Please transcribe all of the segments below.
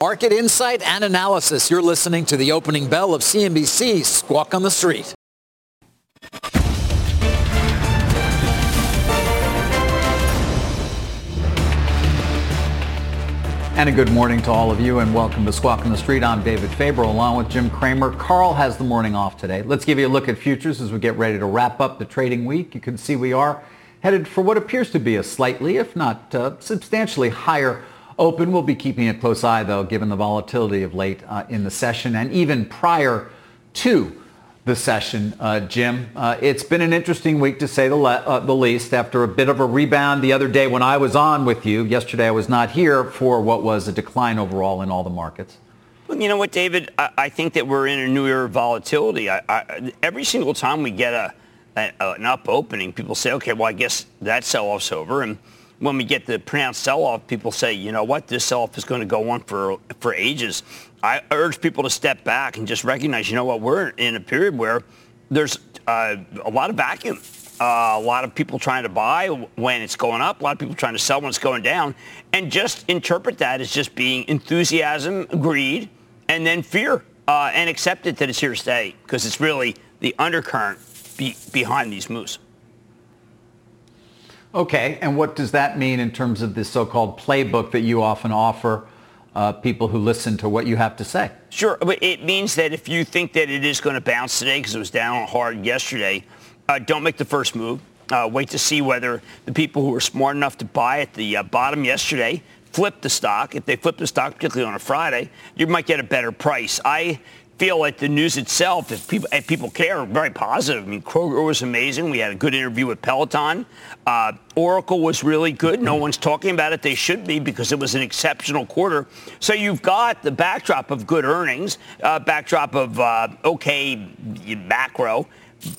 Market insight and analysis. You're listening to the opening bell of CNBC Squawk on the Street. And a good morning to all of you and welcome to Squawk on the Street. I'm David Faber along with Jim Cramer. Carl has the morning off today. Let's give you a look at futures as we get ready to wrap up the trading week. You can see we are headed for what appears to be a slightly, if not uh, substantially higher open. We'll be keeping a close eye, though, given the volatility of late uh, in the session and even prior to the session, uh, Jim. Uh, it's been an interesting week, to say the, le- uh, the, least, after a bit of a rebound the other day when I was on with you. Yesterday I was not here for what was a decline overall in all the markets. Well, you know what, David? I, I think that we're in a new era of volatility. I, I, every single time we get a, an up opening, people say, okay, well, I guess that sell-off's over. And when we get the pronounced sell-off, people say, you know what, this sell-off is going to go on for for ages. I urge people to step back and just recognize, you know what, we're in a period where there's uh, a lot of vacuum. Uh, a lot of people trying to buy when it's going up, a lot of people trying to sell when it's going down, and just interpret that as just being enthusiasm, greed, and then fear, uh, and accept it that it's here to stay because it's really the undercurrent be- behind these moves. Okay, and what does that mean in terms of this so-called playbook that you often offer uh, people who listen to what you have to say? Sure, it means that if you think that it is going to bounce today because it was down hard yesterday, uh, don't make the first move. Uh, wait to see whether the people who were smart enough to buy at the uh, bottom yesterday flip the stock. If they flip the stock, particularly on a Friday, you might get a better price. I feel like the news itself, if people, if people care, very positive. I mean, Kroger was amazing. We had a good interview with Peloton. Uh, Oracle was really good. No one's talking about it. They should be because it was an exceptional quarter. So you've got the backdrop of good earnings, uh, backdrop of uh, okay macro.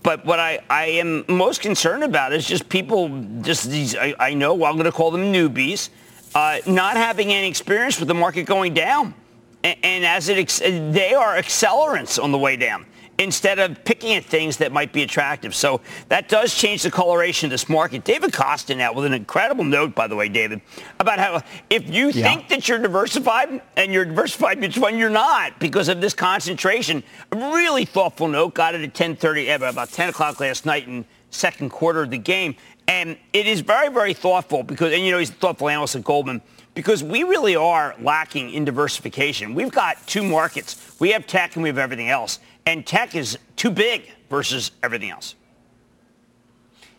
But what I, I am most concerned about is just people, just these, I, I know I'm going to call them newbies, uh, not having any experience with the market going down and as it they are accelerants on the way down instead of picking at things that might be attractive. So that does change the coloration of this market. David Kostin out with an incredible note, by the way, David, about how if you yeah. think that you're diversified and you're diversified mutual fund, you're not because of this concentration. A really thoughtful note, got it at 10.30, eh, about 10 o'clock last night in second quarter of the game. And it is very, very thoughtful because, and you know, he's a thoughtful analyst at Goldman because we really are lacking in diversification. We've got two markets. We have tech and we have everything else. And tech is too big versus everything else.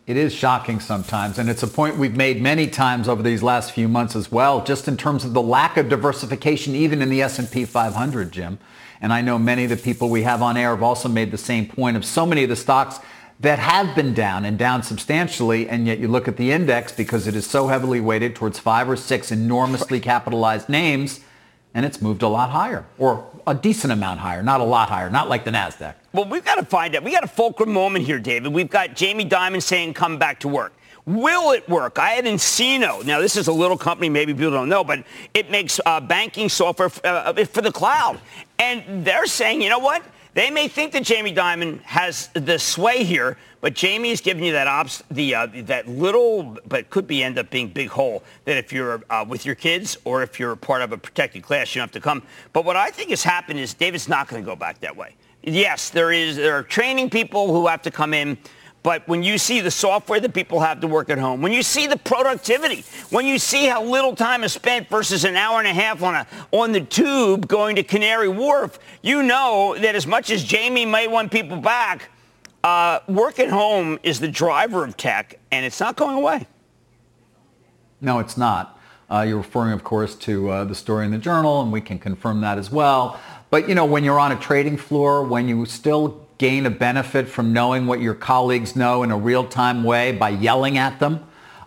It is shocking sometimes, and it's a point we've made many times over these last few months as well, just in terms of the lack of diversification even in the S&P 500, Jim. And I know many of the people we have on air have also made the same point of so many of the stocks that have been down and down substantially, and yet you look at the index because it is so heavily weighted towards five or six enormously capitalized names, and it's moved a lot higher, or a decent amount higher, not a lot higher, not like the NASDAQ. Well, we've got to find out. We've got a fulcrum moment here, David. We've got Jamie Dimon saying come back to work. Will it work? I had nCino. Now, this is a little company, maybe people don't know, but it makes uh, banking software f- uh, for the cloud. And they're saying, you know what? They may think that Jamie Dimon has the sway here, but Jamie is giving you that the uh, that little, but could be end up being big hole that if you're uh, with your kids or if you're part of a protected class, you don't have to come. But what I think has happened is David's not going to go back that way. Yes, there is. There are training people who have to come in. But when you see the software that people have to work at home, when you see the productivity, when you see how little time is spent versus an hour and a half on a on the tube going to Canary Wharf, you know that as much as Jamie may want people back, uh, work at home is the driver of tech, and it's not going away. No, it's not. Uh, you're referring, of course, to uh, the story in the journal, and we can confirm that as well. But you know, when you're on a trading floor, when you still gain a benefit from knowing what your colleagues know in a real-time way by yelling at them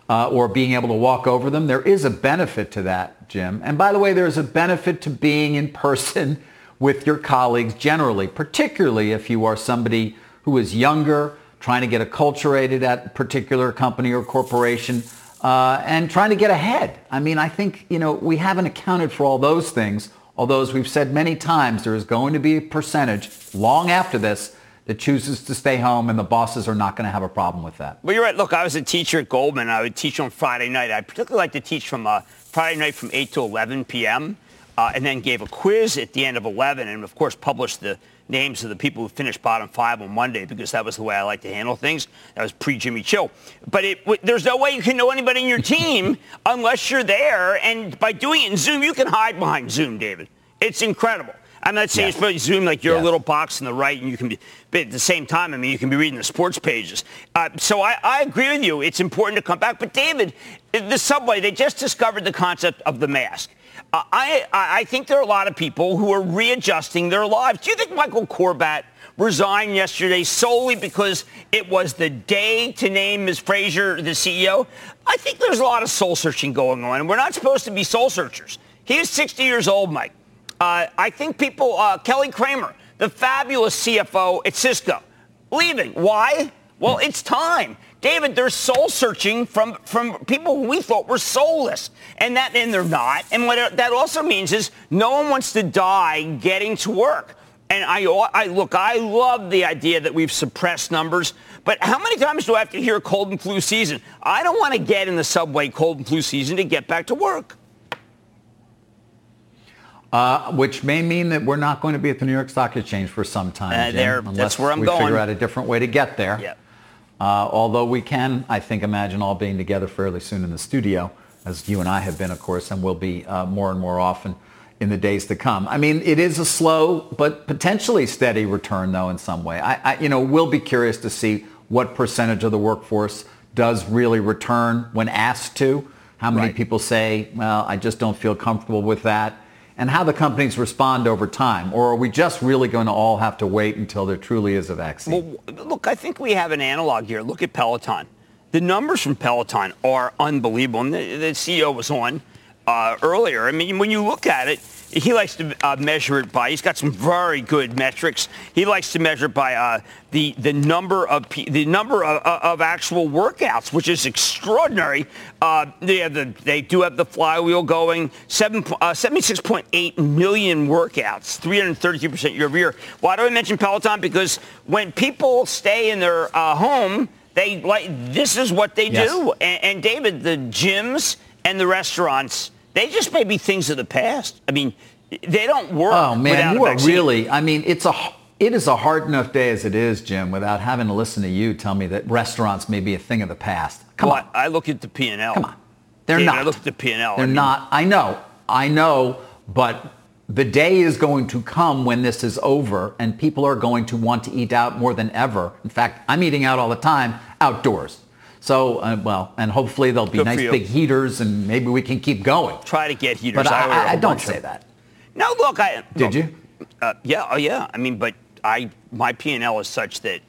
uh, or being able to walk over them. There is a benefit to that. Jim. And by the way, there's a benefit to being in person with your colleagues generally, particularly if you are somebody who is younger, trying to get acculturated at a particular company or corporation, uh, and trying to get ahead. I mean, I think, you know, we haven't accounted for all those things, although as we've said many times, there is going to be a percentage long after this that chooses to stay home and the bosses are not going to have a problem with that. Well, you're right. Look, I was a teacher at Goldman. I would teach on Friday night. I particularly like to teach from uh, Friday night from 8 to 11 p.m. Uh, and then gave a quiz at the end of 11 and, of course, published the names of the people who finished bottom five on Monday because that was the way I like to handle things. That was pre-Jimmy Chill. But it, there's no way you can know anybody in your team unless you're there. And by doing it in Zoom, you can hide behind Zoom, David. It's incredible. I'm not saying yes. it's Zoom like your yes. little box in the right, and you can be. But at the same time, I mean, you can be reading the sports pages. Uh, so I, I agree with you. It's important to come back. But David, the subway, they just discovered the concept of the mask. Uh, I, I think there are a lot of people who are readjusting their lives. Do you think Michael Corbat resigned yesterday solely because it was the day to name Ms. Fraser the CEO? I think there's a lot of soul searching going on, and we're not supposed to be soul searchers. He is 60 years old, Mike. Uh, I think people, uh, Kelly Kramer, the fabulous CFO at Cisco, leaving. Why? Well, it's time. David, they're soul searching from, from people who we thought were soulless. And that and they're not. And what that also means is no one wants to die getting to work. And I, I look, I love the idea that we've suppressed numbers, but how many times do I have to hear cold and flu season? I don't want to get in the subway cold and flu season to get back to work. Uh, which may mean that we're not going to be at the New York Stock Exchange for some time, uh, Jim, unless where I'm we going. figure out a different way to get there. Yep. Uh, although we can, I think, imagine all being together fairly soon in the studio, as you and I have been, of course, and will be uh, more and more often in the days to come. I mean, it is a slow but potentially steady return, though, in some way. I, I you know, we'll be curious to see what percentage of the workforce does really return when asked to. How many right. people say, well, I just don't feel comfortable with that and how the companies respond over time? Or are we just really going to all have to wait until there truly is a vaccine? Well, look, I think we have an analog here. Look at Peloton. The numbers from Peloton are unbelievable. And the, the CEO was on uh, earlier. I mean, when you look at it, he likes to uh, measure it by. He's got some very good metrics. He likes to measure it by uh, the the number of the number of, of, actual workouts, which is extraordinary. Uh, they have the they do have the flywheel going. Seven uh, seventy six point eight million workouts, three hundred thirty two percent year over year. Why do I mention Peloton? Because when people stay in their uh, home, they like this is what they yes. do. And, and David, the gyms and the restaurants they just may be things of the past. I mean, they don't work. Oh man, you are really. I mean, it's a it is a hard enough day as it is, Jim, without having to listen to you tell me that restaurants may be a thing of the past. Come well, on. I look at the P and L. Come on, they're not. I look at the P and L. They're I mean, not. I know. I know, but the day is going to come when this is over and people are going to want to eat out more than ever. In fact, I'm eating out all the time outdoors. So, uh, well, and hopefully there'll be Good nice big heaters and maybe we can keep going. Try to get heaters. But I, I, I don't say that. No, look, I did look, you? Uh, yeah, oh yeah. I mean, but I my P and L is such that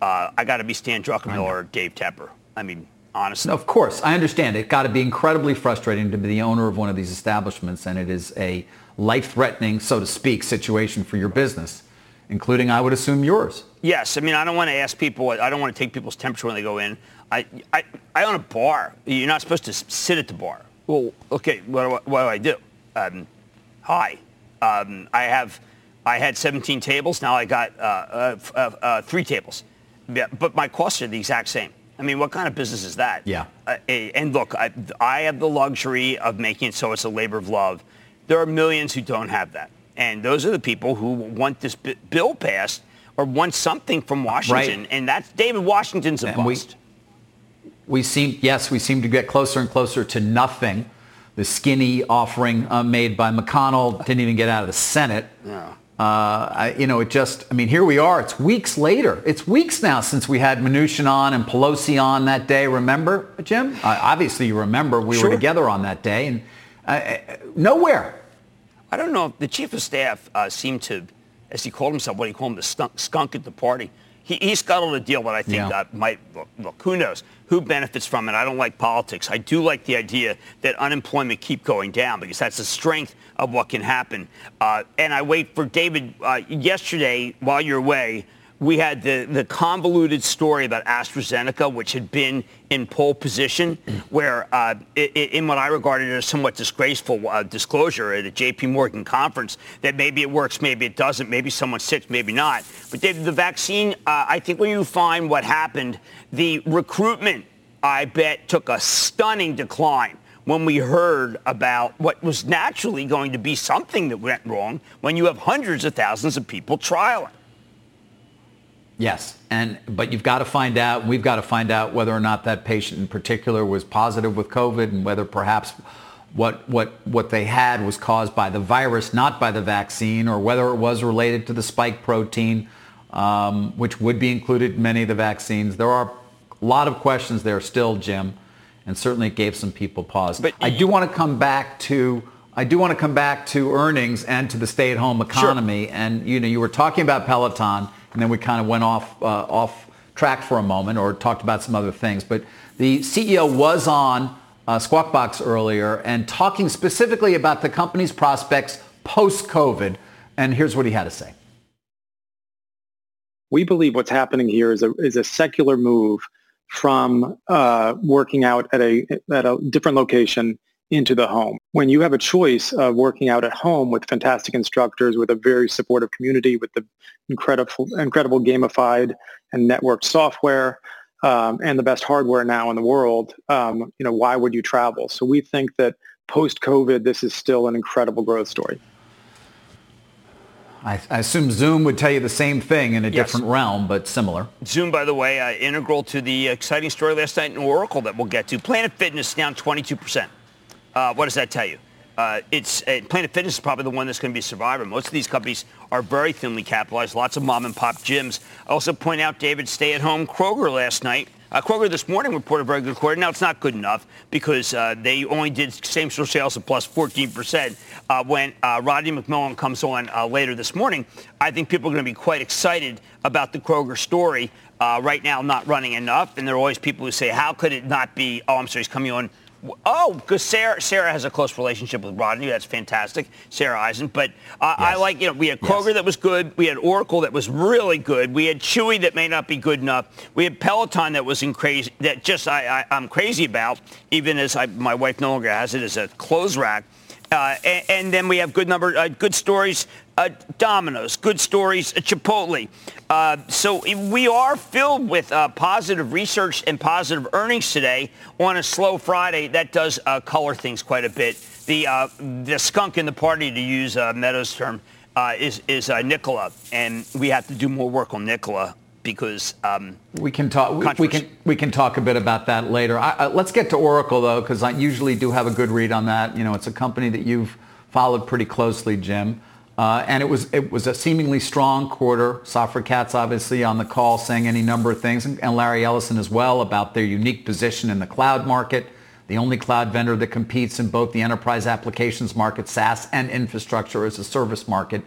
uh, I got to be Stan Druckenmiller or Dave Tepper. I mean, honestly. No, of course, I understand. It got to be incredibly frustrating to be the owner of one of these establishments, and it is a life-threatening, so to speak, situation for your business, including, I would assume, yours. Yes, I mean, I don't want to ask people. I don't want to take people's temperature when they go in. I, I, I own a bar. You're not supposed to sit at the bar. Well, okay, what do I, what do, I do? Um, hi. Um, I have, I had 17 tables. Now I got uh, uh, uh, uh, three tables. Yeah, but my costs are the exact same. I mean, what kind of business is that? Yeah. Uh, and look, I, I have the luxury of making it so it's a labor of love. There are millions who don't have that. And those are the people who want this bill passed or want something from Washington. Right. And that's David Washington's a and bust. We, we seem, yes, we seem to get closer and closer to nothing the skinny offering uh, made by McConnell didn't even get out of the Senate. Yeah. Uh, I, you know, it just, I mean, here we are. It's weeks later. It's weeks now since we had Mnuchin on and Pelosi on that day. Remember, Jim? Uh, obviously, you remember we sure. were together on that day, and uh, nowhere. I don't know. The chief of staff uh, seemed to, as he called himself, what he called him, the skunk, skunk at the party. He, he scuttled a deal that I think yeah. uh, might look. Who knows who benefits from it? I don't like politics. I do like the idea that unemployment keep going down because that's the strength of what can happen. Uh, and I wait for David uh, yesterday while you're away we had the, the convoluted story about AstraZeneca, which had been in pole position, where uh, it, in what I regarded as somewhat disgraceful uh, disclosure at a J.P. Morgan conference that maybe it works, maybe it doesn't, maybe someone's sick, maybe not. But the vaccine, uh, I think when you find what happened, the recruitment, I bet, took a stunning decline when we heard about what was naturally going to be something that went wrong when you have hundreds of thousands of people trialing. Yes, and but you've got to find out. We've got to find out whether or not that patient in particular was positive with COVID, and whether perhaps what what what they had was caused by the virus, not by the vaccine, or whether it was related to the spike protein, um, which would be included in many of the vaccines. There are a lot of questions there still, Jim, and certainly it gave some people pause. But I do want to come back to. I do want to come back to earnings and to the stay-at-home economy. Sure. And you know, you were talking about Peloton and then we kind of went off uh, off track for a moment or talked about some other things. But the CEO was on uh, Squawk Box earlier and talking specifically about the company's prospects post-COVID. And here's what he had to say. We believe what's happening here is a, is a secular move from uh, working out at a, at a different location into the home. When you have a choice of working out at home with fantastic instructors, with a very supportive community, with the incredible, incredible gamified and networked software, um, and the best hardware now in the world, um, you know, why would you travel? So we think that post-COVID, this is still an incredible growth story. I, I, assume Zoom would tell you the same thing in a yes. different realm, but similar. Zoom, by the way, uh, integral to the exciting story last night in Oracle that we'll get to. Planet Fitness down 22%. Uh, what does that tell you? Uh, it's uh, Planet Fitness is probably the one that's going to be a survivor. Most of these companies are very thinly capitalized, lots of mom and pop gyms. I also point out David stay at home Kroger last night. Uh, Kroger this morning reported a very good quarter. Now it's not good enough because uh, they only did same-store sales of plus 14%. Uh, when uh, Rodney McMullen comes on uh, later this morning, I think people are going to be quite excited about the Kroger story. Uh, right now, not running enough, and there are always people who say, "How could it not be?" Oh, I'm sorry, he's coming on Oh, because Sarah, Sarah has a close relationship with Rodney. That's fantastic. Sarah Eisen. But uh, yes. I like, you know, we had Kroger yes. that was good. We had Oracle that was really good. We had Chewy that may not be good enough. We had Peloton that was in crazy, that just I, I, am crazy about, even as I, my wife no longer has it as a clothes rack. Uh, and, and, then we have good number, uh, good stories, uh, Domino's, good stories, uh, Chipotle. Uh, so we are filled with positive research and positive earnings today on a slow Friday. That does color things quite a bit. The the skunk in the party, to use Meadows' term, is is Nikola, and we have to do more work on Nikola because um, we can talk. We can we can talk a bit about that later. I, I, let's get to Oracle though, because I usually do have a good read on that. You know, it's a company that you've followed pretty closely, Jim. Uh, and it was it was a seemingly strong quarter. Safra Catz obviously on the call saying any number of things, and, and Larry Ellison as well about their unique position in the cloud market, the only cloud vendor that competes in both the enterprise applications market, SaaS, and infrastructure as a service market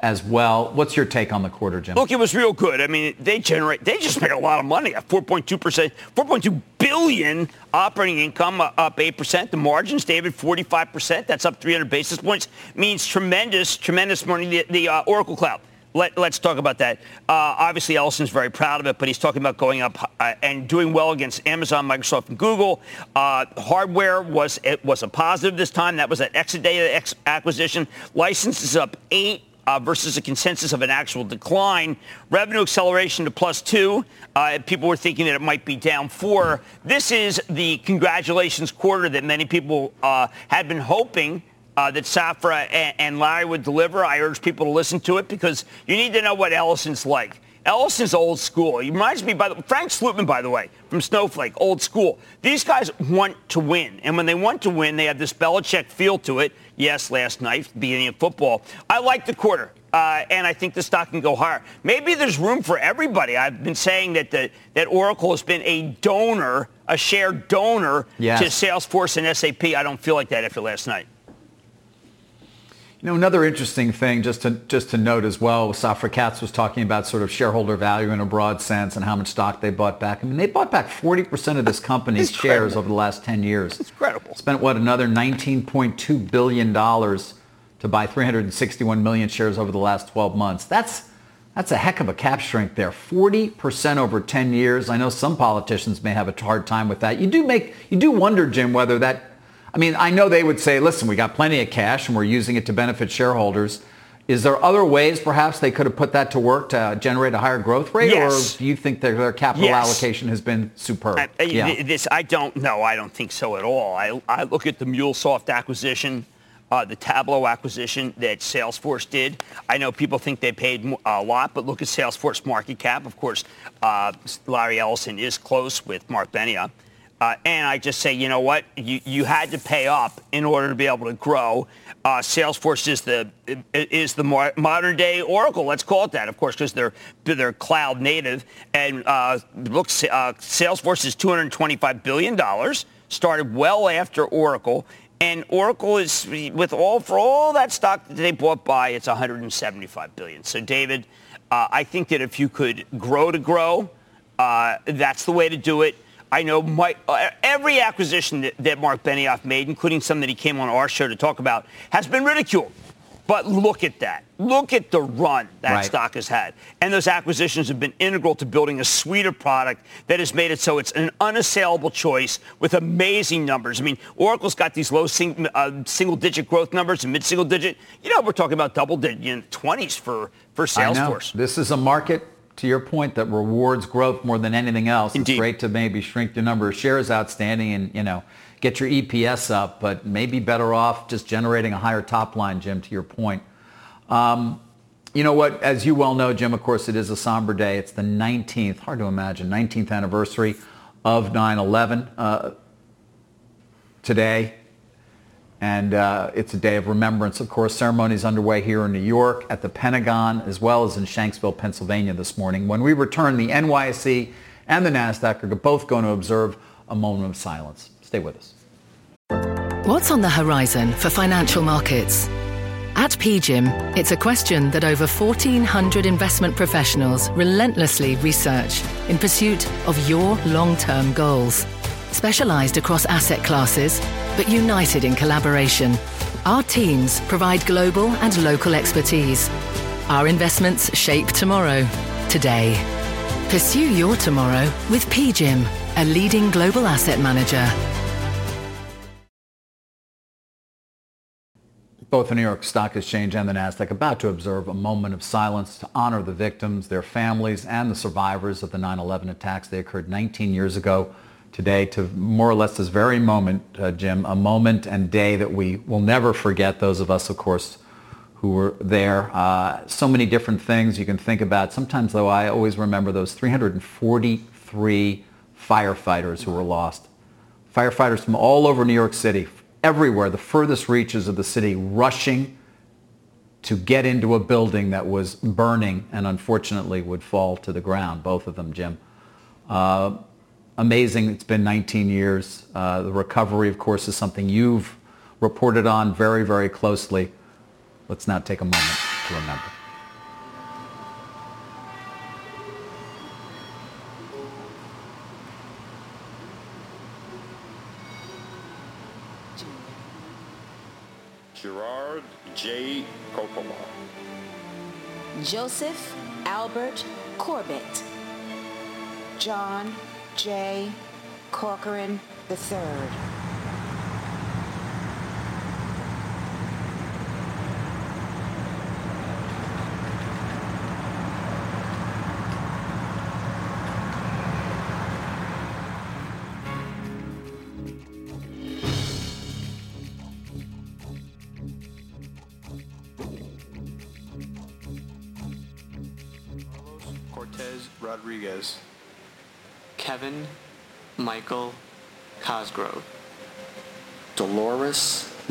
as well. What's your take on the quarter, Jim? Look, it was real good. I mean, they generate, they just make a lot of money at 4.2%, 4.2 billion operating income uh, up 8%. The margins, David, 45%. That's up 300 basis points. Means tremendous, tremendous money. The, the uh, Oracle Cloud. Let, us talk about that. Uh, obviously, Ellison's very proud of it, but he's talking about going up uh, and doing well against Amazon, Microsoft, and Google. Uh, hardware was was a positive this time. That was an Exadata acquisition. Licenses up eight uh, versus a consensus of an actual decline. Revenue acceleration to plus two. Uh, people were thinking that it might be down four. This is the congratulations quarter that many people uh, had been hoping uh, that Safra and, and, Larry would deliver. I urge people to listen to it because you need to know what Ellison's like. Ellison's old school. He reminds me, by the Frank Slootman, by the way, from Snowflake, old school. These guys want to win, and when they want to win, they have this Belichick feel to it. Yes, last night, beginning of football. I like the quarter. Uh, and I think the stock can go higher. Maybe there's room for everybody. I've been saying that the, that Oracle has been a donor, a shared donor yes. to Salesforce and SAP. I don't feel like that after last night. You know, another interesting thing just to just to note as well, Safra Catz was talking about sort of shareholder value in a broad sense and how much stock they bought back. I mean, they bought back 40% of this company's shares over the last 10 years. It's incredible. Spent what another 19.2 billion dollars to buy 361 million shares over the last 12 months. That's that's a heck of a cap shrink there. 40% over 10 years. I know some politicians may have a hard time with that. You do make you do wonder, Jim, whether that I mean, I know they would say, listen, we got plenty of cash and we're using it to benefit shareholders. Is there other ways perhaps they could have put that to work to generate a higher growth rate? Yes. Or do you think their, their capital Yes. allocation has been superb? I, I- This I don't know. I don't think so at all. I, I look at the MuleSoft acquisition, uh, the Tableau acquisition that Salesforce did. I know people think they paid a lot, but look at Salesforce market cap. Of course, uh, Larry Ellison is close with Mark Benioff. Uh, and I just say, you know what? You, you had to pay up in order to be able to grow. Uh, Salesforce is the is the mo- modern day Oracle. Let's call it that, of course, because they're they're cloud native. And uh, look, uh, Salesforce is 225 billion dollars. Started well after Oracle, and Oracle is with all for all that stock that they bought by, it's 175 billion. So, David, uh, I think that if you could grow to grow, uh, that's the way to do it. I know Mike, uh, every acquisition that, that Mark Benioff made, including some that he came on our show to talk about, has been ridiculed. But look at that. Look at the run that Right. stock has had. And those acquisitions have been integral to building a suite of product that has made it so it's an unassailable choice with amazing numbers. I mean, Oracle's got these low sing, uh, single-digit growth numbers and mid-single digit. You know, we're talking about double-digit you know, 20s for, for. Salesforce. This is a market, to your point, that rewards growth more than anything else. Indeed. It's great to maybe shrink the number of shares outstanding and, you know, get your EPS up, but maybe better off just generating a higher top line, Jim, to your point. Um, you know what? As you well know, Jim, of course, it is a somber day. It's the 19th, hard to imagine, 19th anniversary of 9-11 uh, today. And uh, it's a day of remembrance. Of course, ceremonies underway here in New York, at the Pentagon, as well as in Shanksville, Pennsylvania this morning. When we return, the NYSE and the NASDAQ are both going to observe a moment of silence. Stay with us. What's on the horizon for financial markets? At PGIM, it's a question that over 1,400 investment professionals relentlessly research in pursuit of your long-term goals. Specialized across asset classes, but united in collaboration, our teams provide global and local expertise. Our investments shape tomorrow, today. Pursue your tomorrow with PGIM, a leading global asset manager. Both the New York Stock Exchange and the NASDAQ about to observe a moment of silence to honor the victims, their families, and the survivors of the 9-11 attacks. They occurred 19 years ago today to more or less this very moment, uh, Jim, a moment and day that we will never forget, those of us, of course, who were there. Uh, so many different things you can think about. Sometimes, though, I always remember those 343 firefighters who were lost. Firefighters from all over New York City, everywhere, the furthest reaches of the city, rushing to get into a building that was burning and unfortunately would fall to the ground, both of them, Jim. Uh, amazing. It's been 19 years. Uh, the recovery, of course, is something you've reported on very, very closely. Let's now take a moment to remember. Gerard J. Coppola. Joseph Albert Corbett. John J. Corcoran III.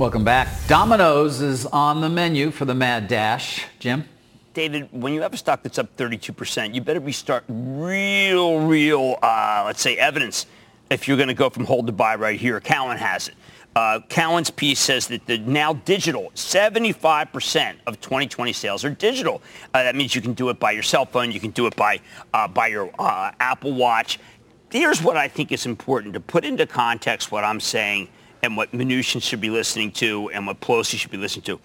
Welcome back. Domino's is on the menu for the Mad Dash. Jim? David, when you have a stock that's up 32%, you better be start real, real, uh, let's say, evidence if you're going to go from hold to buy right here. Cowen has it. Uh, Cowen's piece says that the now digital, 75% of 2020 sales are digital. Uh, that means you can do it by your cell phone. You can do it by, uh, by your uh, Apple Watch. Here's what I think is important to put into context what I'm saying and what Mnuchin should be listening to and what Pelosi should be listening to.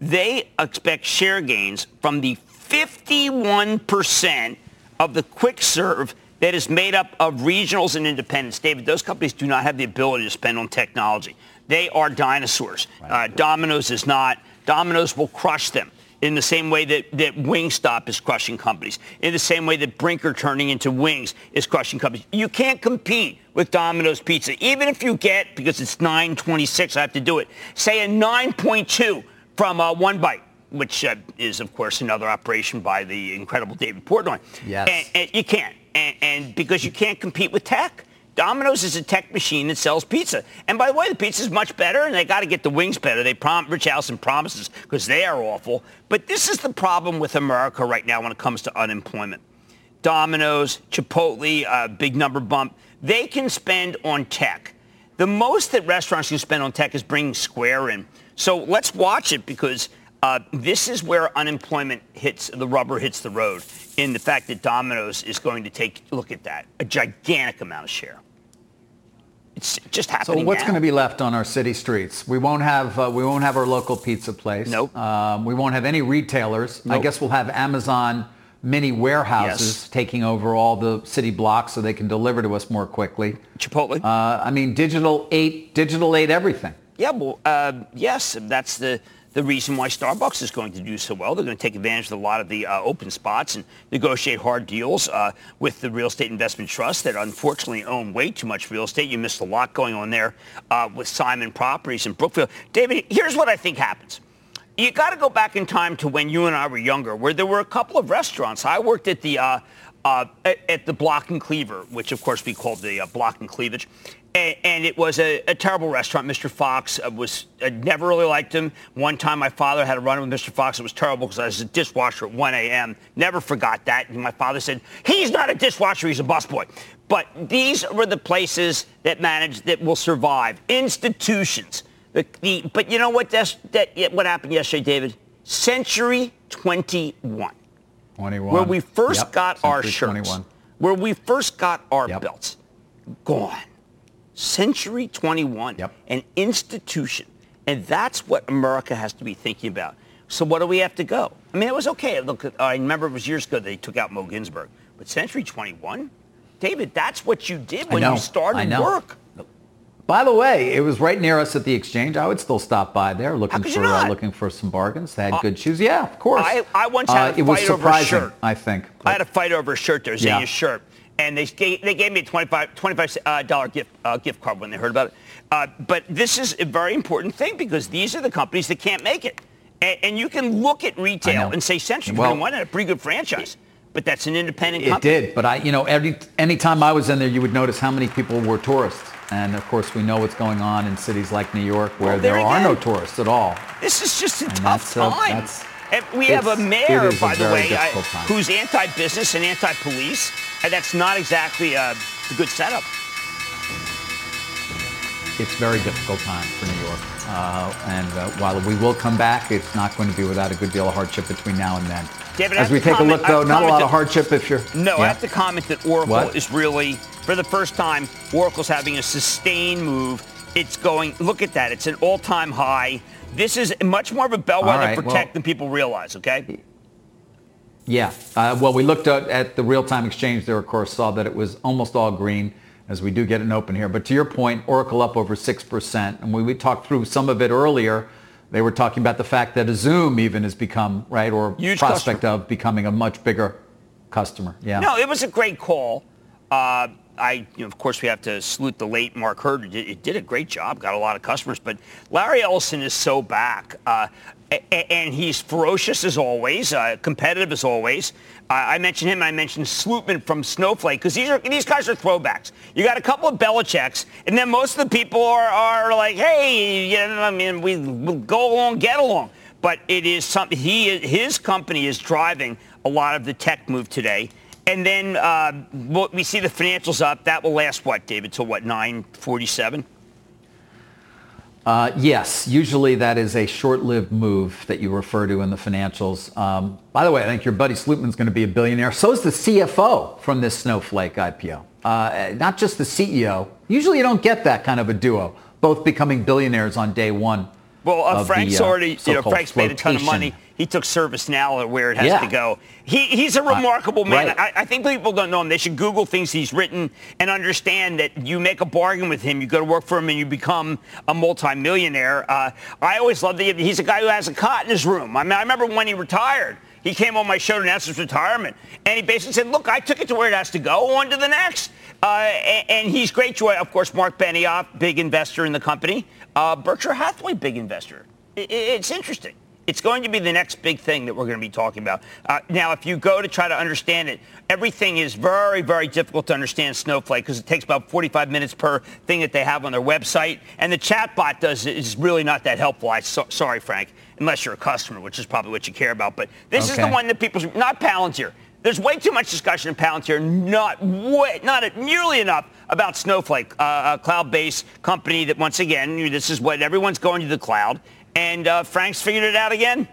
They expect share gains from the 51% of the quick serve that is made up of regionals and independents. David, those companies do not have the ability to spend on technology. They are dinosaurs. Uh, Domino's is not. Domino's will crush them in the same way that, that Wingstop is crushing companies, in the same way that Brinker turning into Wings is crushing companies. You can't compete with Domino's Pizza, even if you get, because it's 926, I have to do it, say a 9.2 from uh, One Bite which uh, is, of course, another operation by the incredible David Portnoy. Yes. And, and you can't. And, and, because you can't compete with tech. Domino's is a tech machine that sells pizza. And by the way, the pizza is much better, and they got to get the wings better. They prom- Ritch Allison promises because they are awful. But this is the problem with America right now when it comes to unemployment. Domino's, Chipotle, uh, big number bump. They can spend on tech. The most that restaurants can spend on tech is bringing Square in. So let's watch it because uh, this is where unemployment hits, the rubber hits the road in the fact that Domino's is going to take, look at that, a gigantic amount of share. It's just happening So what's going to be left on our city streets? We won't have uh, we won't have our local pizza place. Nope. Um, we won't have any retailers. I guess we'll have Amazon mini warehouses Yes. taking over all the city blocks so they can deliver to us more quickly. Chipotle. Uh, I mean, digital eight, digital eight, everything. Yeah, well, uh, yes, that's the, the reason why Starbucks is going to do so well. They're going to take advantage of a lot of the uh, open spots and negotiate hard deals uh, with the real estate investment trusts that unfortunately own way too much real estate. You missed a lot going on there uh, with Simon Properties in Brookfield. David, here's what I think happens. You got to go back in time to when you and I were younger, where there were a couple of restaurants. I worked at the uh, uh, at, the Block and Cleaver, which of course we called the uh, Block and Cleavage, and, and it was a, a terrible restaurant. Mr. Fox uh, was I never really liked him. One time my father had a run with Mr. Fox. It was terrible because I was a dishwasher at 1 a.m. Never forgot that. And my father said, "He's not a dishwasher. He's a busboy." But these were the places that managed that will survive. Institutions. The, the, but you know what? That's, that, what happened yesterday, David? Century 21 21. where we first Yep, got our Century shirts, 21. where we first got our belts, gone. Century 21, an institution. And that's what America has to be thinking about. So what do we have to go? I mean, it was okay. Look, I remember it was years ago they took out Moe Ginsburg. But Century 21? David, that's what you did when you started work. By the way, it was right near us at the exchange. I would still stop by there looking for uh, looking for some bargains. They had Uh, good shoes. Yeah, of course. I- I once Uh, had a it was fight over a shirt. I think. I had a fight over a shirt there, Yeah. Zegna shirt, and they gave, they gave me a 25 $25 uh, gift uh, gift card when they heard about it. Uh, but this is a very important thing because these are the companies that can't make it, and, and you can look at retail and say Century Well- 21 had a pretty good franchise, but that's an independent It company. did, but I, you know, every any time I was in there, you would notice how many people were tourists, and of course, we know what's going on in cities like New York where Well, there there are no tourists at all. This is just a And tough time. that's- and we have a mayor, a by the way, I- who's anti-business and anti-police, and that's not exactly uh, a good setup. It's a very difficult time for New York, uh, and uh, while we will come back, it's not going to be without a good deal of hardship between now and then. David, As we take a look, though, not a lot comment of hardship if you're. No, I have to comment that Oracle What? is really, for the first time, Oracle's having a sustained move. It's going, look at that. It's an all-time high. This is much more of a bellwether right, for well- tech than people realize, okay? Yeah. Uh, well, we looked at, at the real-time exchange there, of course, saw that it was almost all green, as we do get an open here. But to your point, Oracle up over 6%. And when we talked through some of it earlier, they were talking about the fact that a Zoom even has become, right, or Huge prospect of becoming a much bigger customer. Yeah. No, it was a great call. Uh, I, you know, of course, we have to salute the late Mark Hurd. It did, it did a great job, got a lot of customers. But Larry Ellison is so back, uh, a- and he's ferocious as always, uh, competitive as always. Uh, I mentioned him. I mentioned Slootman from Snowflake because these are these guys are throwbacks. You got a couple of Belichick's, and then most of the people are, are like, hey, you know, I mean, we we'll go along, get along. But it is something. He his company is driving a lot of the tech move today. And then uh, we see the financials up. That will last what, David? Till what? 9:47. Uh, yes, usually that is a short-lived move that you refer to in the financials. Um, by the way, I think your buddy Slootman's going to be a billionaire. So is the CFO from this Snowflake IPO. Uh, not just the CEO. Usually you don't get that kind of a duo, both becoming billionaires on day one. Well, uh, Frank's the, uh, already, you know, Frank's made a ton of money. He took service ServiceNow where it has Yeah. to go. He, he's a remarkable man. right. I, I think people don't know him. They should Google things he's written and understand that you make a bargain with him. You go to work for him and you become a multimillionaire. Uh, I always love that he's a guy who has a cot in his room. I mean, I remember when he retired. He came on my show to announce his retirement, and he basically said, "Look, I took it to where it has to go, on to the next." Uh, and, and he's great joy. Of course, Mark Benioff, big investor in the company. Uh, Berkshire Hathaway, big investor. It's interesting. It's going to be the next big thing that we're going to be talking about. Uh, now, if you go to try to understand it, everything is very, very difficult to understand Snowflake because it takes about 45 minutes per thing that they have on their website. And the chatbot does is really not that helpful. I so, sorry, Frank, unless you're a customer, which is probably what you care about. But this is the one that people, not Palantir. There's way too much discussion in Palantir, not way, not nearly enough about Snowflake, uh, a cloud-based company that, once again, this is what everyone's going to the cloud. And uh, Frank's figured it out again.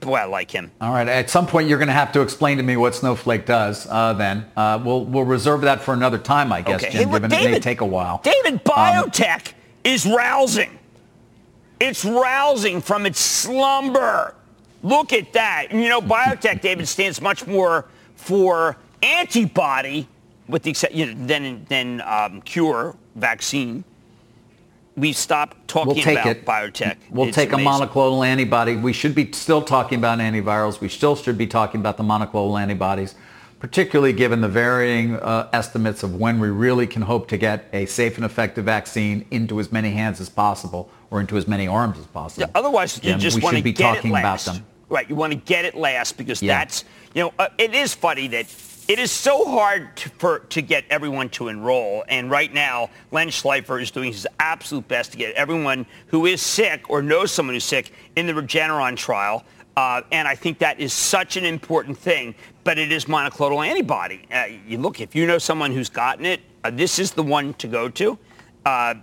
Boy, I like him. All right. At some point, you're going to have to explain to me what Snowflake does. Uh, then uh, we'll we'll reserve that for another time, I guess, Okay. Jim. Hey, look, given it may take a while. David, biotech is rousing. It's rousing from its slumber. Look at that. And, you know, biotech, David, stands much more for antibody, with the you know, than than um, cure vaccine. We've stopped talking We'll take about it. biotech. We'll It's take amazing. a monoclonal antibody. We should be still talking about antivirals. We still should be talking about the monoclonal antibodies, particularly given the varying uh, estimates of when we really can hope to get a safe and effective vaccine into as many hands as possible or into as many arms as possible. Yeah, otherwise, you just we want to should be get talking it about last. them. Right, you want to get it last because Yeah. that's, you know, uh, it is funny that it is so hard to, for, to get everyone to enroll. And right now, Len Schleifer is doing his absolute best to get everyone who is sick or knows someone who's sick in the Regeneron trial. Uh, and I think that is such an important thing. But it is monoclonal antibody. Uh, you look, if you know someone who's gotten it, uh, this is the one to go to. Uh,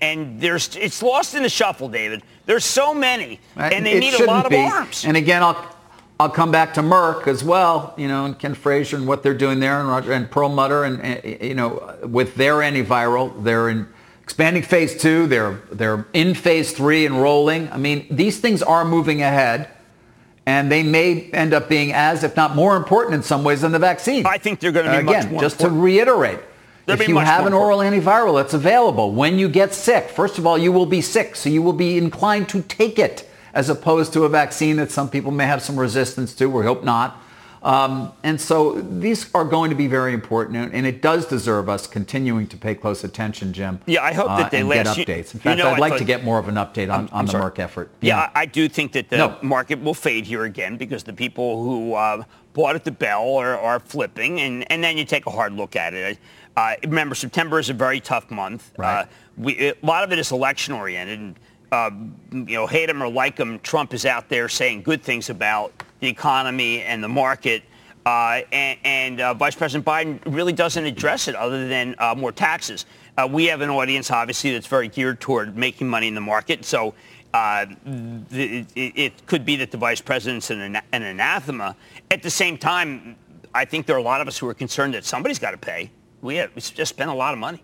and there's it's lost in the shuffle, David. There's so many, and they It need a lot of be. arms. And again, I'll I'll come back to Merck as well, you know, and Ken Frazier and what they're doing there, and Roger and Perlmutter, and, and you know, with their antiviral, they're in expanding phase two. They're they're in phase three, enrolling. I mean, these things are moving ahead, and they may end up being as, if not more important in some ways than the vaccine. I think they're going to be Again, much more just important. to reiterate, They'll if you have an oral antiviral that's available, when you get sick, first of all, you will be sick, so you will be inclined to take it, as opposed to a vaccine that some people may have some resistance to. We hope not. Um, and so these are going to be very important, and- it does deserve us continuing to pay close attention, Jim. Yeah, I hope that uh, they last- get updates. In you fact, know, I'd like thought- to get more of an update on, on the sorry. Merck effort. Yeah, I I do think that the No. market will fade here again because the people who uh, bought at the bell are, are flipping, and, and then you take a hard look at it. Uh, remember, September is a very tough month. Right. Uh, we, a lot of it is election oriented. And, uh, you know, hate him or like him, Trump is out there saying good things about the economy and the market. Uh, and and uh, Vice President Biden really doesn't address it other than uh, more taxes. Uh, we have an audience, obviously, that's very geared toward making money in the market. So uh, it, it could be that the vice president's an, an anathema. At the same time, I think there are a lot of us who are concerned that somebody's got to pay. We have we just spent a lot of money.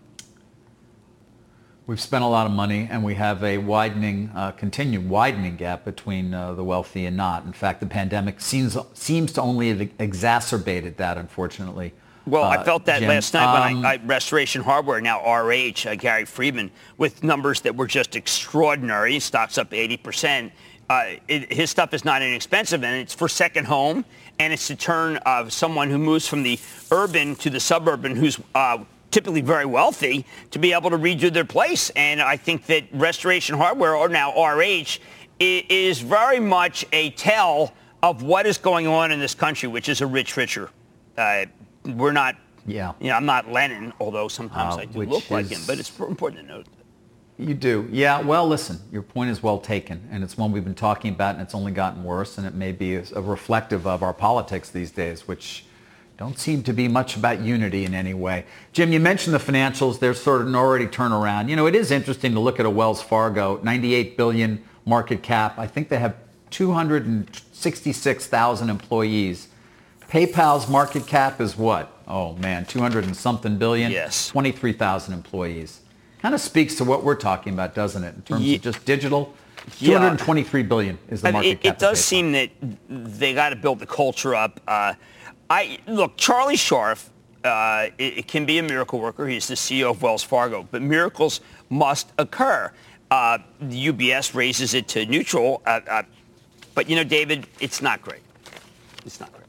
We've spent a lot of money, and we have a widening, uh, continued widening gap between uh, the wealthy and not. In fact, the pandemic seems seems to only have exacerbated that, unfortunately. Well, I Uh, felt that Jim. last night Um, when I, I Restoration Hardware, now RH, uh, Gary Friedman, with numbers that were just extraordinary. Stocks up 80%. Uh, it, his stuff is not inexpensive, and it's for second home, and it's to turn uh, someone who moves from the urban to the suburban, who's uh, typically very wealthy, to be able to redo their place. And I think that Restoration Hardware, or now RH, is very much a tell of what is going on in this country, which is a rich richer. Uh, we're not. Yeah. You know, I'm not Lenin, although sometimes Uh, I do look like him. But it's important to note. You do. Yeah, well, listen, your point is well taken, and it's one we've been talking about, and it's only gotten worse, and it may be a reflective of our politics these days, which don't seem to be much about unity in any way. Jim, you mentioned the financials. There's sort of an already turnaround. You know, it is interesting to look at a Wells Fargo, 98 billion market cap. I think they have 266,000 employees. PayPal's market cap is what? Oh man, 200 and something billion. Yes. 23,000 employees. Kind of speaks to what we're talking about, doesn't it? In terms Ye- of just digital. Yeah. 223 billion is the market it, cap. it does seem that they got to build the culture up. Uh, I look, Charlie Scharf. Uh, it, it can be a miracle worker. He's the CEO of Wells Fargo, but miracles must occur. Uh, UBS raises it to neutral, uh, uh, but you know, David, it's not great. It's not great.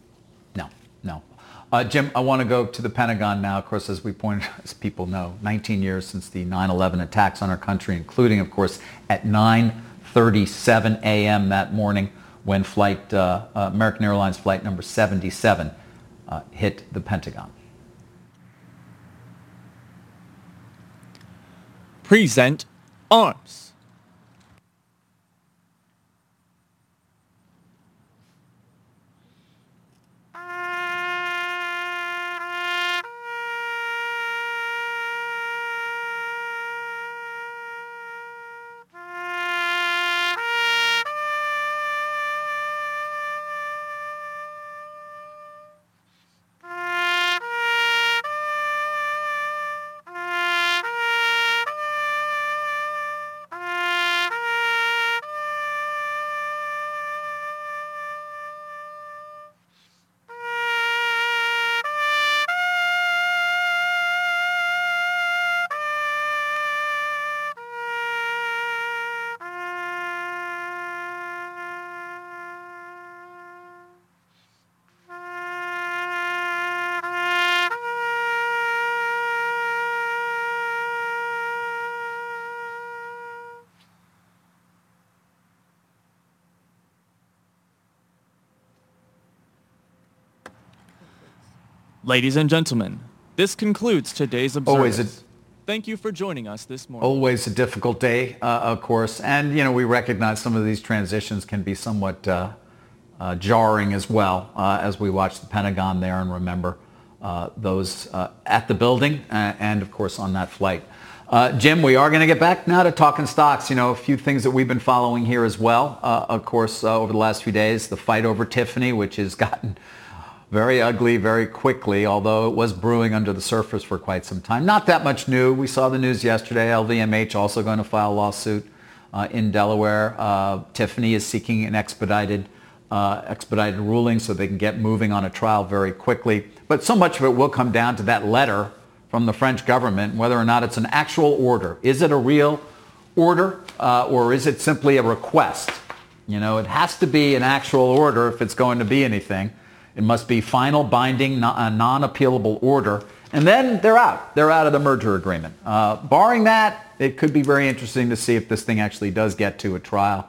Uh, Jim, I want to go to the Pentagon now. Of course, as we pointed, as people know, 19 years since the 9/11 attacks on our country, including, of course, at 9:37 a.m. that morning when flight uh, uh, American Airlines flight number 77 uh, hit the Pentagon. Present arms. Ladies and gentlemen, this concludes today's observance. Always a- Thank you for joining us this morning. Always a difficult day, uh, of course, and you know we recognize some of these transitions can be somewhat uh, uh, jarring as well uh, as we watch the Pentagon there and remember uh, those uh, at the building and of course on that flight. Uh, Jim, we are going to get back now to talking stocks. You know, a few things that we've been following here as well. Uh, of course, uh, over the last few days, the fight over Tiffany, which has gotten very ugly very quickly, although it was brewing under the surface for quite some time. Not that much new. We saw the news yesterday. LVMH also going to file a lawsuit uh, in Delaware. Uh, Tiffany is seeking an expedited uh, expedited ruling so they can get moving on a trial very quickly. But so much of it will come down to that letter from the French government, whether or not it's an actual order. Is it a real order uh, or is it simply a request? You know, it has to be an actual order if it's going to be anything. It must be final, binding, non-appealable order. And then they're out. They're out of the merger agreement. Uh, barring that, it could be very interesting to see if this thing actually does get to a trial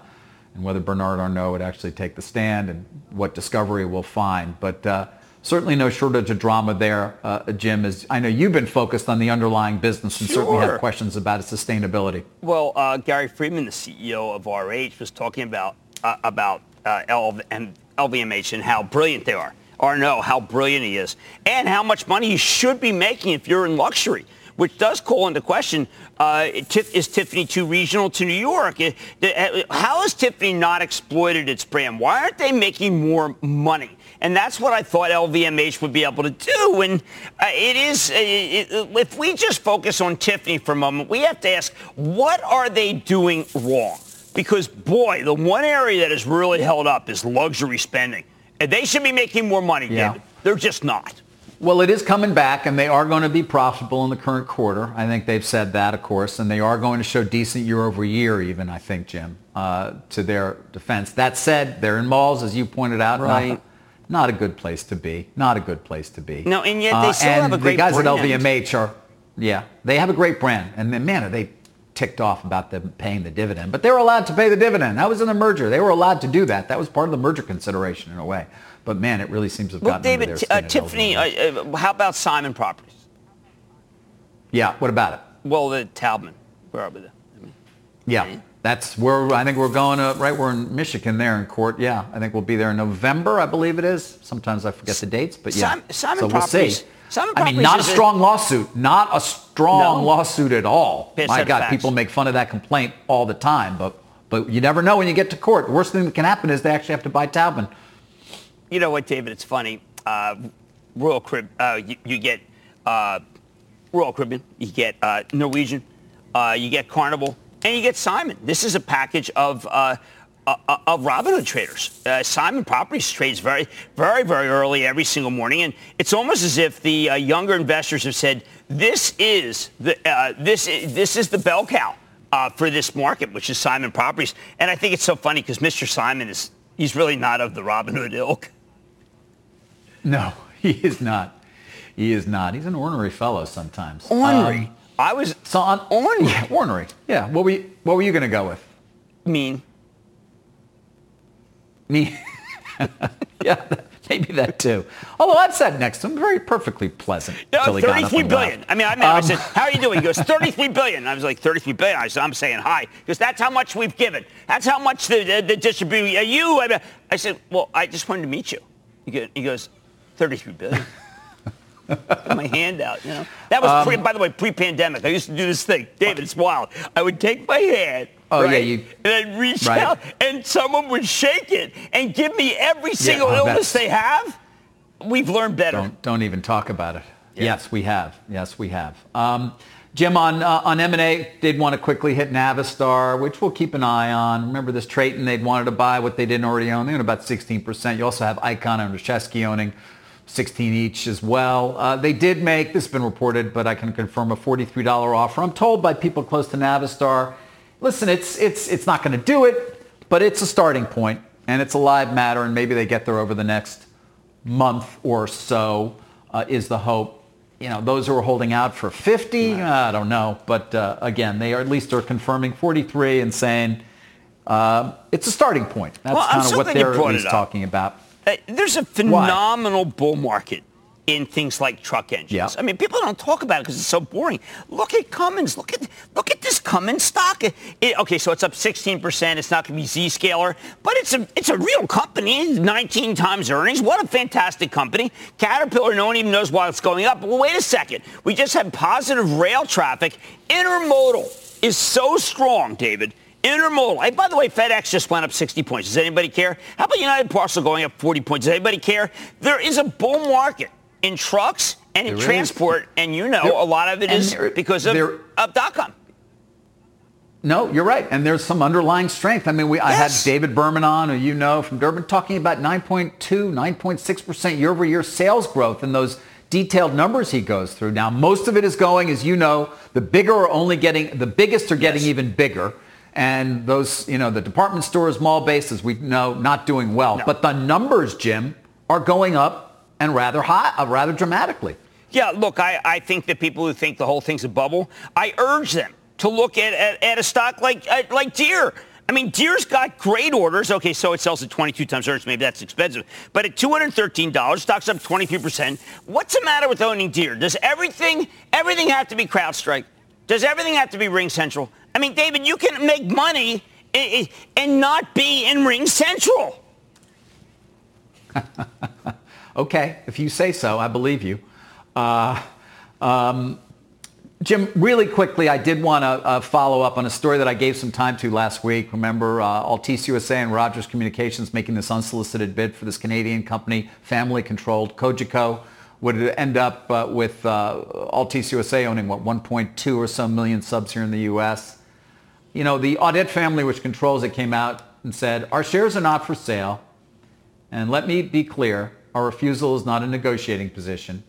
and whether Bernard Arnault would actually take the stand and what discovery we'll find. But uh, certainly no shortage of drama there, uh, Jim. As I know you've been focused on the underlying business and sure. certainly have questions about its sustainability. Well, uh, Gary Friedman, the CEO of RH, was talking about uh, about uh, LVMH and how brilliant they are. Arnault, how brilliant he is, and how much money you should be making if you're in luxury which does call into question, uh, is Tiffany too regional to New York? Uh, how has Tiffany not exploited its brand? Why aren't they making more money? And that's what I thought LVMH would be able to do. And uh, it is, uh, it, if we just focus on Tiffany for a moment, we have to ask, what are they doing wrong? Because, boy, the one area that has really held up is luxury spending. And they should be making more money, yeah. David. They're just not. Well, it is coming back, and they are going to be profitable in the current quarter. I think they've said that, of course, and they are going to show decent year over year, even, I think, Jim, uh, to their defense. That said, they're in malls, as you pointed out. Right. Not, not, a good place to be. Not a good place to be. No, and yet they still uh, have a great the guys brand. at LVMH are, yeah, they have a great brand. And then, man, are they ticked off about them paying the dividend. But they were allowed to pay the dividend. That was in the merger. They were allowed to do that. That was part of the merger consideration in a way. But man, it really seems to have well, gotten David, uh, Tiffany, uh, uh, how about Simon Properties? Yeah, what about it? Well, the Taubman. Where are we? There? I mean, yeah, that's where I think we're going to, right? We're in Michigan there in court. Yeah, I think we'll be there in November, I believe it is. Sometimes I forget the dates, but yeah. Simon, Simon so Properties. We'll see. I mean, not a strong lawsuit. Not a strong No. lawsuit at all. Yes, My God, facts. people make fun of that complaint all the time, but but you never know when you get to court. The worst thing that can happen is they actually have to buy Taubman. You know what, David? It's funny. Uh, Royal Carib, uh, you, you get uh, Royal Caribbean, you get uh, Norwegian, uh, you get Carnival, and you get Simon. This is a package of uh, uh, uh, of Robinhood traders. Uh, Simon Properties trades very, very, very early every single morning, and it's almost as if the uh, younger investors have said, "This is the uh, this is, this is the bell cow uh, for this market, which is Simon Properties." And I think it's so funny because Mr. Simon is he's really not of the Robinhood ilk. No, he is not. He is not. He's an ornery fellow sometimes. Ornery. Um, I was so on ornery. Yeah, ornery. Yeah. What were you, what were you going to go with? Mean. Me. yeah, maybe that too. Although I've sat next to him, very perfectly pleasant. No, till he 33 and billion. left. I mean, I, met him. I Um, said, how are you doing? He goes, 33 billion. I was like, 33 billion. I said, I'm saying hi. Because that's how much we've given. That's how much the, the, the distribution, uh, you. I, mean, I said, well, I just wanted to meet you. He goes, 33 billion. Put my hand out, you know. That was, Um, pre, by the way, pre-pandemic. I used to do this thing. David, it's wild. I would take my hand, Oh, yeah, you- and then reach right. out, and someone would shake it and give me every single oh, illness they have. We've learned better. Don't, don't even talk about it. Yes, we have. Yes, we have. Um, Jim, on uh, on M&A, did want to quickly hit Navistar, which we'll keep an eye on. Remember this Traton, they'd wanted to buy what they didn't already own. They own about 16%. You also have Icahn and Rachesky owning 16 each as well. Uh, they did make, this has been reported, but I can confirm a $43 offer. I'm told by people close to Navistar, listen, it's, it's, it's not going to do it, but it's a starting point, and it's a live matter, and maybe they get there over the next month or so uh, is the hope. You know, those who are holding out for 50, I don't know. But uh, again, they are at least are confirming 43 and saying uh, it's a starting point. That's Well, kind of what they're at least talking about. Uh, there's a phenomenal bull market in things like truck engines. Yeah. I mean, people don't talk about it because it's so boring. Look at Cummins. Look at look at this Cummins stock. It- it- okay, so it's up 16%. It's not going to be Zscaler, but it's a it's a real company. 19 times earnings. What a fantastic company. Caterpillar, no one even knows why it's going up. Well, wait a second. We just had positive rail traffic. Intermodal is so strong, David. Intermodal. Hey, by the way, FedEx just went up 60 points. Does anybody care? How about United Parcel going up 40 points? Does anybody care? There is a bull market in trucks and in There is. transport, and you know There- a lot of it is there- because of, there- of dot com. No, you're right. And there's some underlying strength. I mean, we, yes. I had David Berman on, who you know from Durban, talking about 9.2, 9.6% year over year sales growth in those detailed numbers he goes through. Now, most of it is going, as you know, the bigger are only getting, the biggest are getting yes. even bigger. And those, you know, the department stores, mall bases, we know, not doing well. No. But the numbers, Jim, are going up and rather high, uh, rather dramatically. Yeah, look, I, I think that people who think the whole thing's a bubble, I urge them to look at, at, at a stock like, uh, like Deere. I mean, Deere's got great orders. Okay, so it sells at 22 times earnings. Maybe that's expensive. But at $213, stock's up 23%. What's the matter with owning Deer? Does everything, everything have to be CrowdStrike? Does everything have to be RingCentral? I mean, David, you can make money and not be in RingCentral. okay, if you say so, I believe you. Uh, um, Jim, really quickly, I did want to uh, follow up on a story that I gave some time to last week. Remember, uh, Altice USA and Rogers Communications making this unsolicited bid for this Canadian company, family-controlled, Cogeco, would end up uh, with uh, Altice USA owning, what, 1.2 or so million subs here in the U.S. You know, the Audet family, which controls it, came out and said, our shares are not for sale. And let me be clear, our refusal is not a negotiating position.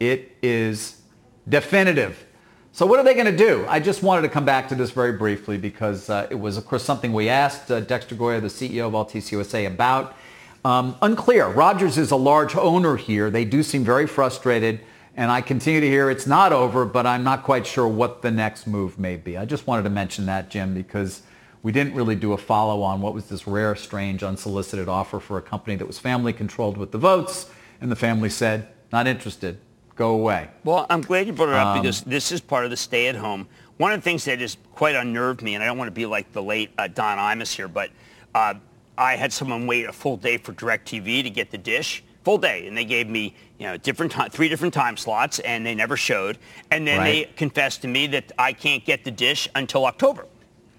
It is definitive. So what are they going to do? I just wanted to come back to this very briefly because uh, it was, of course, something we asked uh, Dexter Goei, the CEO of Altice USA, about. Um, unclear. Rogers is a large owner here. They do seem very frustrated, and I continue to hear it's not over, but I'm not quite sure what the next move may be. I just wanted to mention that, Jim, because we didn't really do a follow on what was this rare, strange, unsolicited offer for a company that was family controlled with the votes, and the family said, not interested go away. Well, I'm glad you brought it up um, because this is part of the stay at home. One of the things that has quite unnerved me, and I don't want to be like the late uh, Don Imus here, but uh, I had someone wait a full day for DirecTV to get the dish, full day, and they gave me you know different time, three different time slots, and they never showed. And then right. they confessed to me that I can't get the dish until October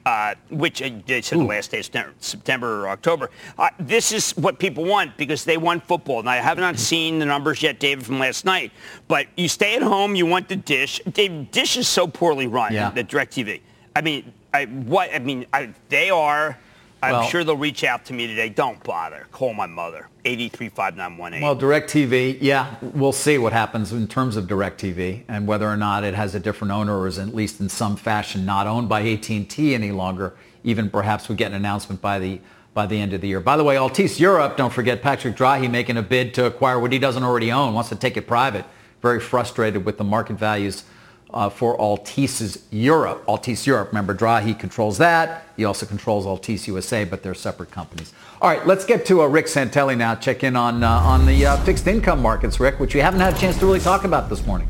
uh, which uh, they said Ooh. the last day of September or October. Uh, this is what people want because they want football. And I have not seen the numbers yet, David, from last night. But you stay at home, you want the dish. Dave, dish is so poorly run, yeah. the DirecTV. I mean, I, what? I mean, I, they are I'm well, sure they'll reach out to me today. Don't bother. Call my mother. 8335918. Well, DirecTV, yeah, we'll see what happens in terms of DirecTV and whether or not it has a different owner or is at least in some fashion not owned by AT&T any longer. Even perhaps we get an announcement by the by the end of the year. By the way, Altice Europe, don't forget Patrick Drahi making a bid to acquire what he doesn't already own, wants to take it private. Very frustrated with the market values uh, for Altice's Europe. Altice Europe, remember, Drahi controls that. He also controls Altice USA, but they're separate companies. All right, let's get to uh, Rick Santelli now. Check in on uh, on the uh, fixed income markets, Rick, which we haven't had a chance to really talk about this morning.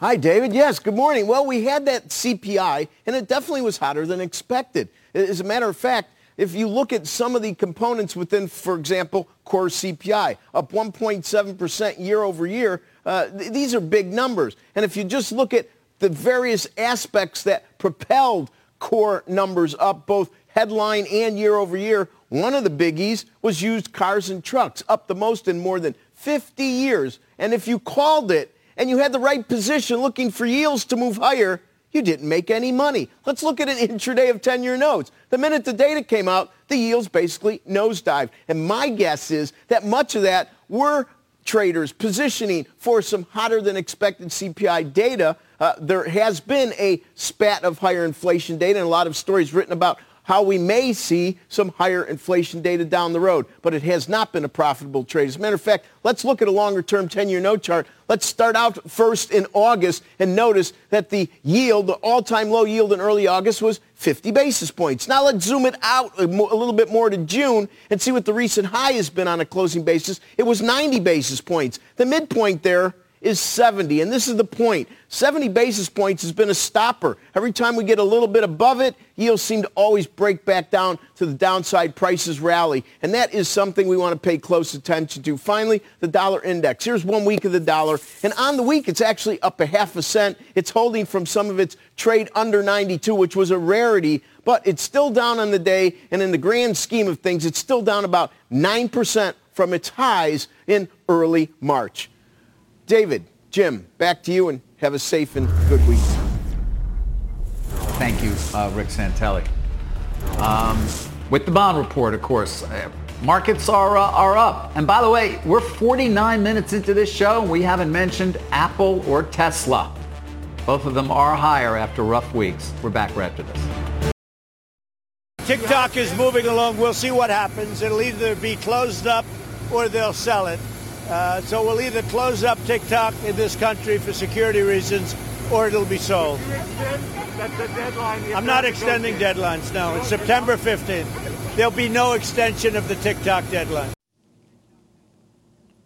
Hi, David. Yes, good morning. Well, we had that CPI, and it definitely was hotter than expected. As a matter of fact, if you look at some of the components within, for example, core CPI, up 1.7% year over year, uh, th- these are big numbers. And if you just look at the various aspects that propelled core numbers up, both headline and year over year, one of the biggies was used cars and trucks, up the most in more than 50 years. And if you called it and you had the right position looking for yields to move higher, you didn't make any money. Let's look at an intraday of 10-year notes. The minute the data came out, the yields basically nosedived. And my guess is that much of that were traders positioning for some hotter than expected CPI data. Uh, there has been a spat of higher inflation data and a lot of stories written about how we may see some higher inflation data down the road, but it has not been a profitable trade. As a matter of fact, let's look at a longer-term 10-year note chart. Let's start out first in August and notice that the yield, the all-time low yield in early August was 50 basis points. Now let's zoom it out a, little bit more to June and see what the recent high has been on a closing basis. It was 90 basis points. The midpoint there is 70. And this is the point. 70 basis points has been a stopper. Every time we get a little bit above it, yields seem to always break back down to the downside prices rally. And that is something we want to pay close attention to. Finally, the dollar index. Here's one week of the dollar. And on the week, it's actually up a half a cent. It's holding from some of its trade under 92, which was a rarity. But it's still down on the day. And in the grand scheme of things, it's still down about 9% from its highs in early March. David, Jim, back to you and have a safe and good week. Thank you, uh, Rick Santelli. Um, with the bond report, of course, uh, markets are, uh, are up. And by the way, we're 49 minutes into this show, and we haven't mentioned Apple or Tesla. Both of them are higher after rough weeks. We're back right after this. TikTok is moving along. We'll see what happens. It'll either be closed up or they'll sell it. Uh, so we'll either close up TikTok in this country for security reasons or it'll be sold. I'm not extending deadlines, no. It's September 15th. There'll be no extension of the TikTok deadline.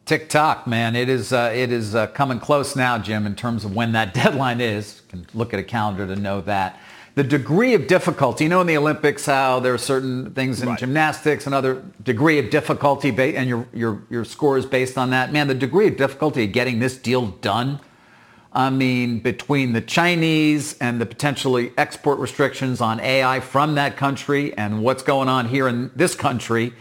TikTok, man, it is uh, it is uh, coming close now, Jim, in terms of when that deadline is. You can look at a calendar to know that. The degree of difficulty, you know, in the Olympics, how there are certain things in right. gymnastics, another degree of difficulty, and your your your score is based on that. Man, the degree of difficulty of getting this deal done. I mean, between the Chinese and the potentially export restrictions on AI from that country and what's going on here in this country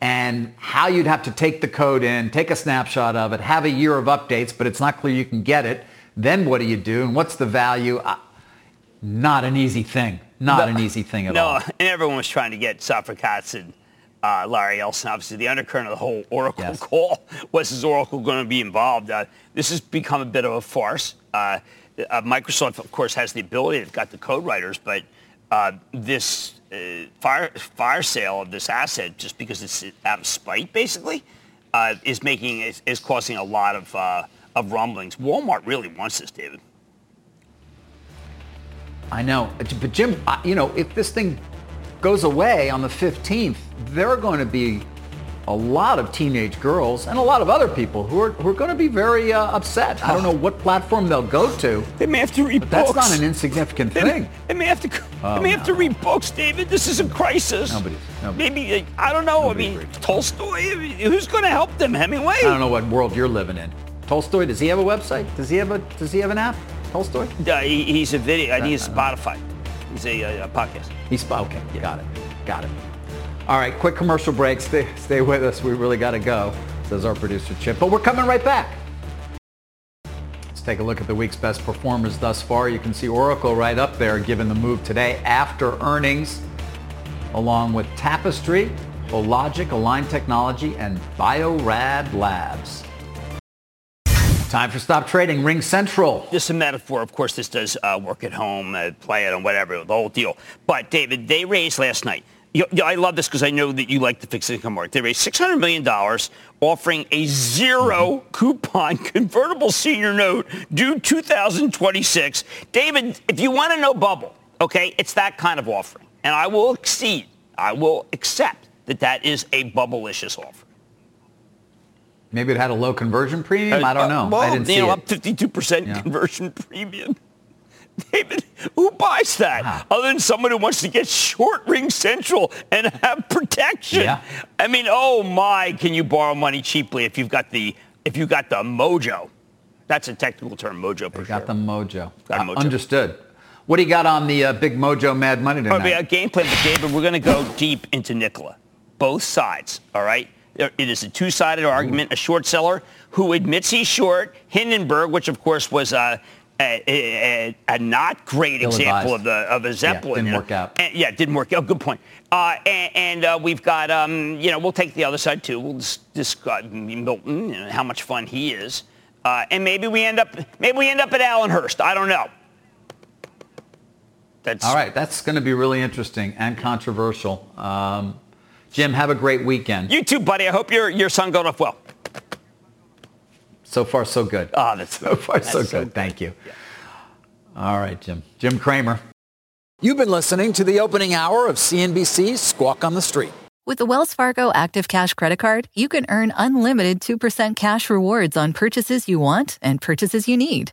and how you'd have to take the code in, take a snapshot of it, have a year of updates, but it's not clear you can get it. Then what do you do and what's the value? Uh, not an easy thing. Not no, an easy thing at no, all. No, and everyone was trying to get Safra Catz and uh, Larry Ellison. Obviously, the undercurrent of the whole Oracle yes. call was is Oracle going to be involved? Uh, this has become a bit of a farce. Uh, uh Microsoft, of course, has the ability. They've got the code writers, but uh, this uh, fire fire sale of this asset, just because it's out of spite, basically, uh, is making is, is, causing a lot of uh, of rumblings. Walmart really wants this, David. I know, but Jim, you know, if this thing goes away on the 15th, there are going to be a lot of teenage girls and a lot of other people who are, who are going to be very uh, upset. I don't know what platform they'll go to. They may have to read books. That's not an insignificant they, thing. They may have to. Oh, they may no. have to read books, David. This is a crisis. Nobody. nobody Maybe I don't know. I mean, Tolstoy. Who's going to help them? Hemingway. I don't know what world you're living in. Tolstoy. Does he have a website? Does he have a Does he have an app? Tolstoy? Uh, he, he's a video. and he's Spotify. He's a, a, a podcast. He's okay. Yeah. Got it. Got it. All right, quick commercial break. Stay, stay with us. We really got to go, says our producer Chip. But we're coming right back. Let's take a look at the week's best performers thus far. You can see Oracle right up there given the move today after earnings, along with Tapestry, Hologic, Align Technology, and Bio-Rad Labs. Time for stop trading. RingCentral. This is a metaphor. Of course, this does uh, work at home, uh, play it on whatever, the whole deal. But David, they raised last night you know, I love this because I know that you like the fixed income market. They raised $600 million offering a zero coupon convertible senior note due 2026. David, if you want to know bubble, okay, it's that kind of offering. And I will exceed, I will accept that that is a bubble-licious offer. Maybe it had a low conversion premium. I don't know. Uh, well, I didn't you see know, it. up 52% yeah. conversion premium. David, who buys that wow. other than someone who wants to get short RingCentral and have protection? Yeah. I mean, oh my, can you borrow money cheaply if you've got the if you got the mojo? That's a technical term, mojo. They got sure. the mojo. Got uh, mojo. Understood. What do you got on the uh, big mojo mad money tonight? Oh, a game plan, but David, we're going to go deep into Nikola. Both sides, all right? It is a two-sided argument. A short seller who admits he's short. Hindenburg, which of course was uh, a, a, a not great example of the of a Zeppelin. Yeah, didn't work out. And, yeah, didn't work out. Good point. Uh, and, and uh, we've got, um, you know, we'll take the other side too. We'll discuss Milton and how much fun he is, uh, and maybe we end up maybe we end up at Allenhurst. I don't know. That's all right. That's going to be really interesting and controversial. Um, Jim, have a great weekend. You too, buddy. I hope your your son got off well. So far, so good. Ah, oh, that's so far, that's so, good. so, good. Thank you. Yeah. All right, Jim. Jim Cramer. You've been listening to the opening hour of CNBC's Squawk on the Street. With the Wells Fargo Active Cash Credit Card, you can earn unlimited 2% cash rewards on purchases you want and purchases you need.